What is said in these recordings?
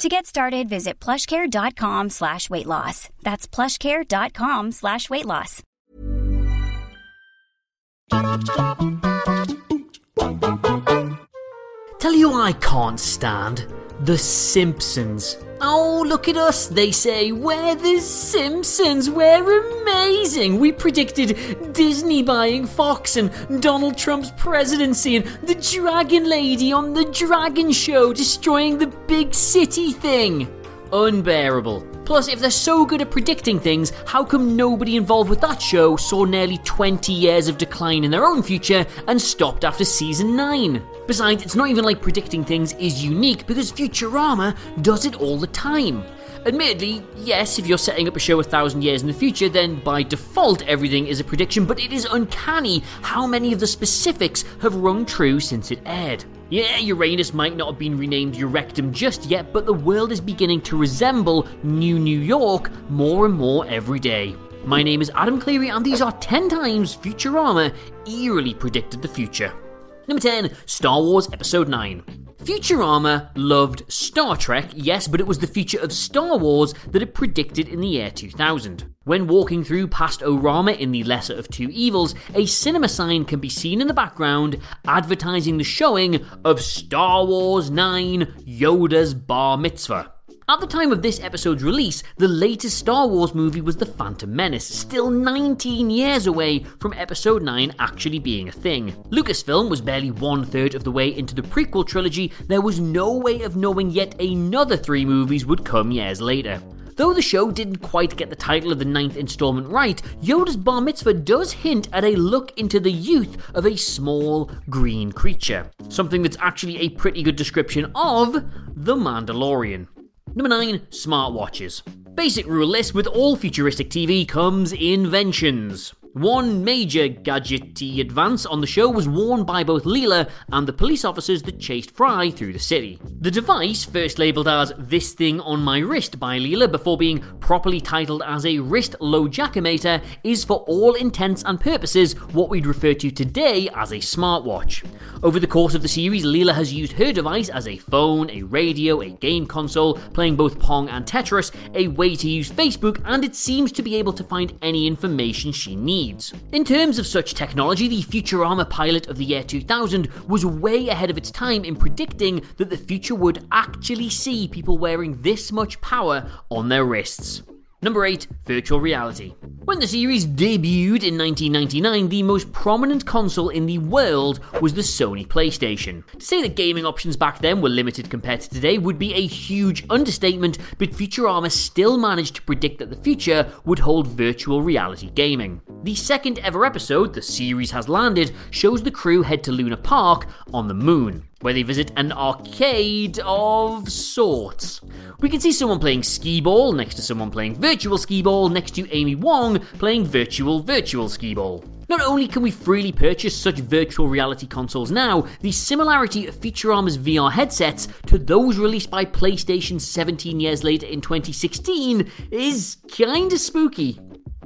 To get started, visit plushcare.com slash weight loss. That's plushcare.com slash weight loss. Tell you I can't stand The Simpsons. Oh, look at us, they say. We're the Simpsons. We're amazing. We predicted Disney buying Fox and Donald Trump's presidency and the Dragon Lady on the Dragon Show destroying the big city thing. Unbearable. Plus, if they're so good at predicting things, how come nobody involved with that show saw nearly 20 years of decline in their own future and stopped after season 9? Besides, it's not even like predicting things is unique because Futurama does it all the time. Admittedly, yes, if you're setting up a show a thousand years in the future, then by default everything is a prediction, but it is uncanny how many of the specifics have rung true since it aired. Yeah, Uranus might not have been renamed Urectum just yet, but the world is beginning to resemble New New York more and more every day. My name is Adam Cleary, and these are 10 times Futurama eerily predicted the future. Number 10, Star Wars Episode 9. Futurama loved Star Trek, yes, but it was the future of Star Wars that it predicted in the year 2000. When walking through Past-O-Rama in The Lesser of Two Evils, a cinema sign can be seen in the background advertising the showing of Star Wars 9 Yoda's Bar Mitzvah. At the time of this episode's release, the latest Star Wars movie was The Phantom Menace, still 19 years away from Episode 9 actually being a thing. Lucasfilm was barely one third of the way into the prequel trilogy, there was no way of knowing yet another three movies would come years later. Though the show didn't quite get the title of the ninth installment right, Yoda's Bar Mitzvah does hint at a look into the youth of a small green creature. Something that's actually a pretty good description of The Mandalorian. Number 9 Smartwatches. Basic rule list with all futuristic TV comes inventions. One major gadgety advance on the show was worn by both Leela and the police officers that chased Fry through the city. The device, first labelled as This Thing on My Wrist by Leela before being properly titled as a wrist LoJackomator, is for all intents and purposes what we'd refer to today as a smartwatch. Over the course of the series, Leela has used her device as a phone, a radio, a game console, playing both Pong and Tetris, a way to use Facebook, and it seems to be able to find any information she needs needs. In terms of such technology, the Futurama pilot of the year 2000 was way ahead of its time in predicting that the future would actually see people wearing this much power on their wrists. Number 8, Virtual Reality. When the series debuted in 1999, the most prominent console in the world was the Sony PlayStation. To say that gaming options back then were limited compared to today would be a huge understatement, but Futurama still managed to predict that the future would hold virtual reality gaming. The second ever episode, The Series Has Landed, shows the crew head to Luna Park on the moon where they visit an arcade of sorts. We can see someone playing skee ball next to someone playing virtual skee ball next to Amy Wong playing virtual virtual skee ball. Not only can we freely purchase such virtual reality consoles now, the similarity of Futurama's VR headsets to those released by PlayStation 17 years later in 2016 is kinda spooky.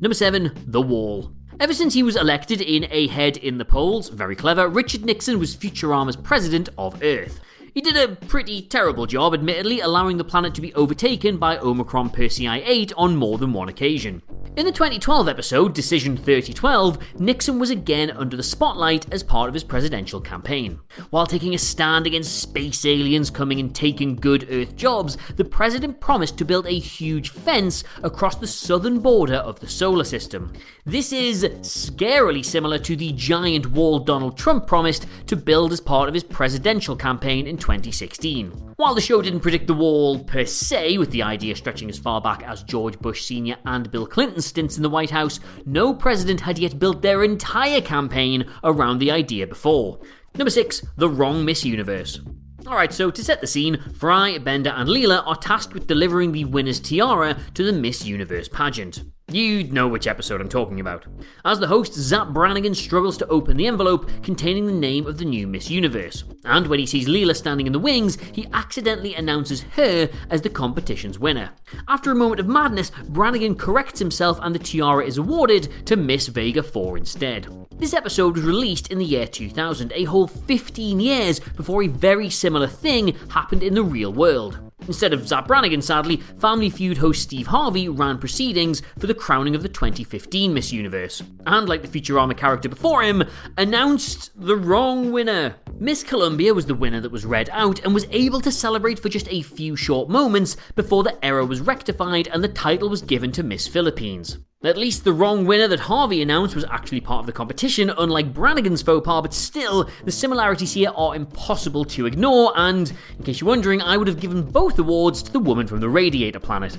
Number 7, The Wall. Ever since he was elected in a head in the polls, very clever, Richard Nixon was Futurama's president of Earth. He did a pretty terrible job, admittedly, allowing the planet to be overtaken by Omicron Persei 8 on more than one occasion. In the 2012 episode, Decision 3012, Nixon was again under the spotlight as part of his presidential campaign. While taking a stand against space aliens coming and taking good Earth jobs, the president promised to build a huge fence across the southern border of the solar system. This is scarily similar to the giant wall Donald Trump promised to build as part of his presidential campaign in 2016. While the show didn't predict the wall per se, with the idea stretching as far back as George Bush Sr. and Bill Clinton's stints in the White House, no president had yet built their entire campaign around the idea before. Number 6, The Wrong Miss Universe. Alright, so to set the scene, Fry, Bender, and Leela are tasked with delivering the winner's tiara to the Miss Universe pageant. You know which episode I'm talking about. As the host, Zapp Brannigan struggles to open the envelope containing the name of the new Miss Universe. And when he sees Leela standing in the wings, he accidentally announces her as the competition's winner. After a moment of madness, Brannigan corrects himself and the tiara is awarded to Miss Vega 4 instead. This episode was released in the year 2000, a whole 15 years before a very similar thing happened in the real world. Instead of Zapp Brannigan, sadly, Family Feud host Steve Harvey ran proceedings for the crowning of the 2015 Miss Universe, and like the Futurama character before him, announced the wrong winner. Miss Colombia was the winner that was read out and was able to celebrate for just a few short moments before the error was rectified and the title was given to Miss Philippines. At least the wrong winner that Harvey announced was actually part of the competition, unlike Brannigan's faux pas, but still, the similarities here are impossible to ignore, and, in case you're wondering, I would have given both awards to the woman from the Radiator Planet.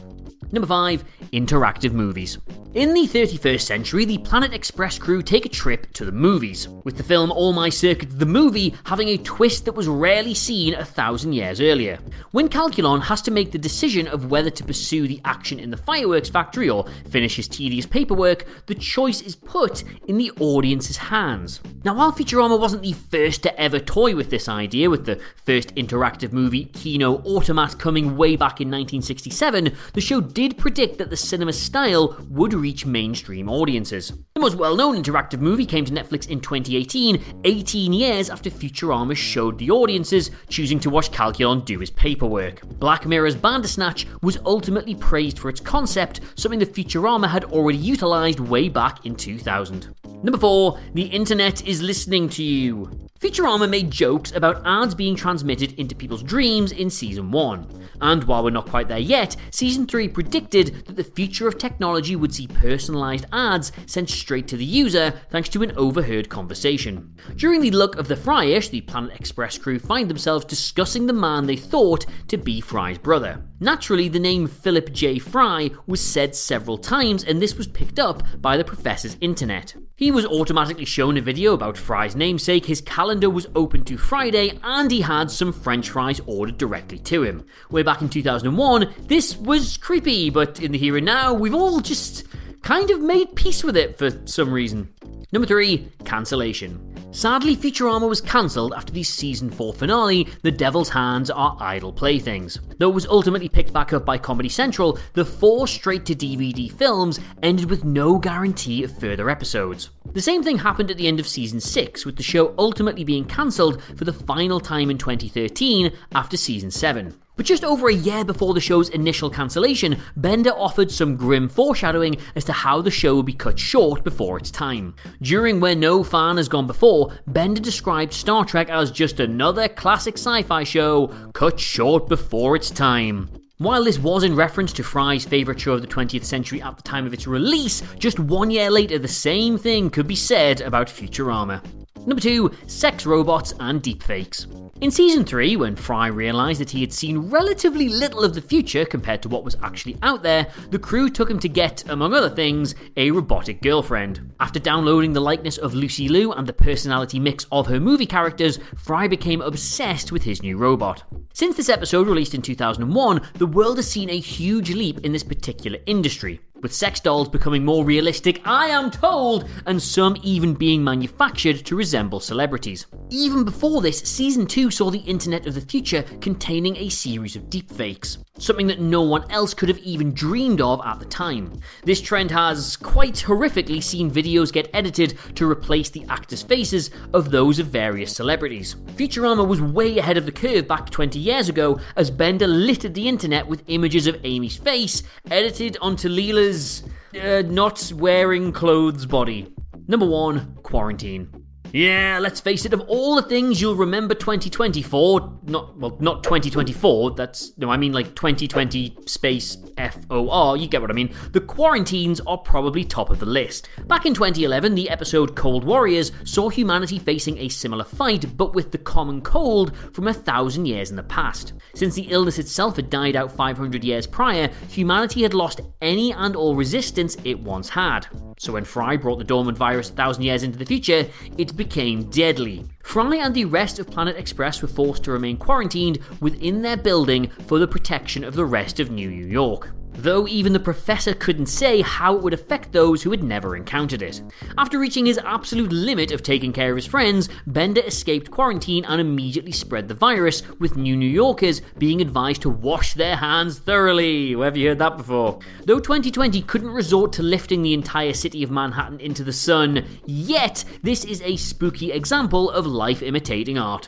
Number 5 Interactive Movies. In the 31st century, the Planet Express crew take a trip to the movies, with the film All My Circuit the Movie having a twist that was rarely seen a thousand years earlier. When Calculon has to make the decision of whether to pursue the action in the fireworks factory or finish his tedious paperwork, the choice is put in the audience's hands. Now, while Futurama wasn't the first to ever toy with this idea, with the first interactive movie Kino Automat coming way back in 1967, the show did predict that the cinema style would reach mainstream audiences. The most well known interactive movie came to Netflix in 2018, 18 years after Futurama showed the audiences choosing to watch Calculon do his paperwork. Black Mirror's Bandersnatch was ultimately praised for its concept, something that Futurama had already utilised way back in 2000. Number 4, the internet is listening to you. Futurama made jokes about ads being transmitted into people's dreams in season 1. And while we're not quite there yet, season 3 predicted that the future of technology would see personalised ads sent straight to the user thanks to an overheard conversation. During the look of the Fryrish, the Planet Express crew find themselves discussing the man they thought to be Fry's brother. Naturally, the name Philip J. Fry was said several times, and this was picked up by the professor's internet. He was automatically shown a video about Fry's namesake, his calendar was open to Friday, and he had some french fries ordered directly to him. Way back in 2001, this was creepy, but in the here and now, we've all just kind of made peace with it for some reason. Number 3, cancellation. Sadly, Futurama was cancelled after the season 4 finale, The Devil's Hands Are Idle Playthings. Though it was ultimately picked back up by Comedy Central, the four straight to DVD films ended with no guarantee of further episodes. The same thing happened at the end of season 6, with the show ultimately being cancelled for the final time in 2013 after season 7. But just over a year before the show's initial cancellation, Bender offered some grim foreshadowing as to how the show would be cut short before its time. During Where No Fan Has Gone Before, Bender described Star Trek as just another classic sci fi show cut short before its time. While this was in reference to Fry's favourite show of the 20th century at the time of its release, just one year later the same thing could be said about Futurama. Number 2, sex robots and deepfakes. In season 3, when Fry realised that he had seen relatively little of the future compared to what was actually out there, the crew took him to get, among other things, a robotic girlfriend. After downloading the likeness of Lucy Liu and the personality mix of her movie characters, Fry became obsessed with his new robot. Since this episode released in 2001, the world has seen a huge leap in this particular industry with sex dolls becoming more realistic, I am told, and some even being manufactured to resemble celebrities. Even before this, Season 2 saw the Internet of the Future containing a series of deepfakes, something that no one else could have even dreamed of at the time. This trend has, quite horrifically, seen videos get edited to replace the actors' faces of those of various celebrities. Futurama was way ahead of the curve back 20 years ago as Bender littered the internet with images of Amy's face edited onto Leela's uh, not wearing clothes body. Number one, quarantine. Yeah, let's face it, of all the things you'll remember 2024, not, well, not 2024, that's, no, I mean like 2020 space F-O-R, you get what I mean. The quarantines are probably top of the list. Back in 2011, the episode Cold Warriors saw humanity facing a similar fight, but with the common cold from a thousand years in the past. Since the illness itself had died out 500 years prior, humanity had lost any and all resistance it once had. So when Fry brought the dormant virus a thousand years into the future, it became deadly. Fry and the rest of Planet Express were forced to remain quarantined within their building for the protection of the rest of New York though even the professor couldn't say how it would affect those who had never encountered it. After reaching his absolute limit of taking care of his friends, Bender escaped quarantine and immediately spread the virus, with new New Yorkers being advised to wash their hands thoroughly. Have you heard that before? Though 2020 couldn't resort to lifting the entire city of Manhattan into the sun yet, this is a spooky example of life imitating art.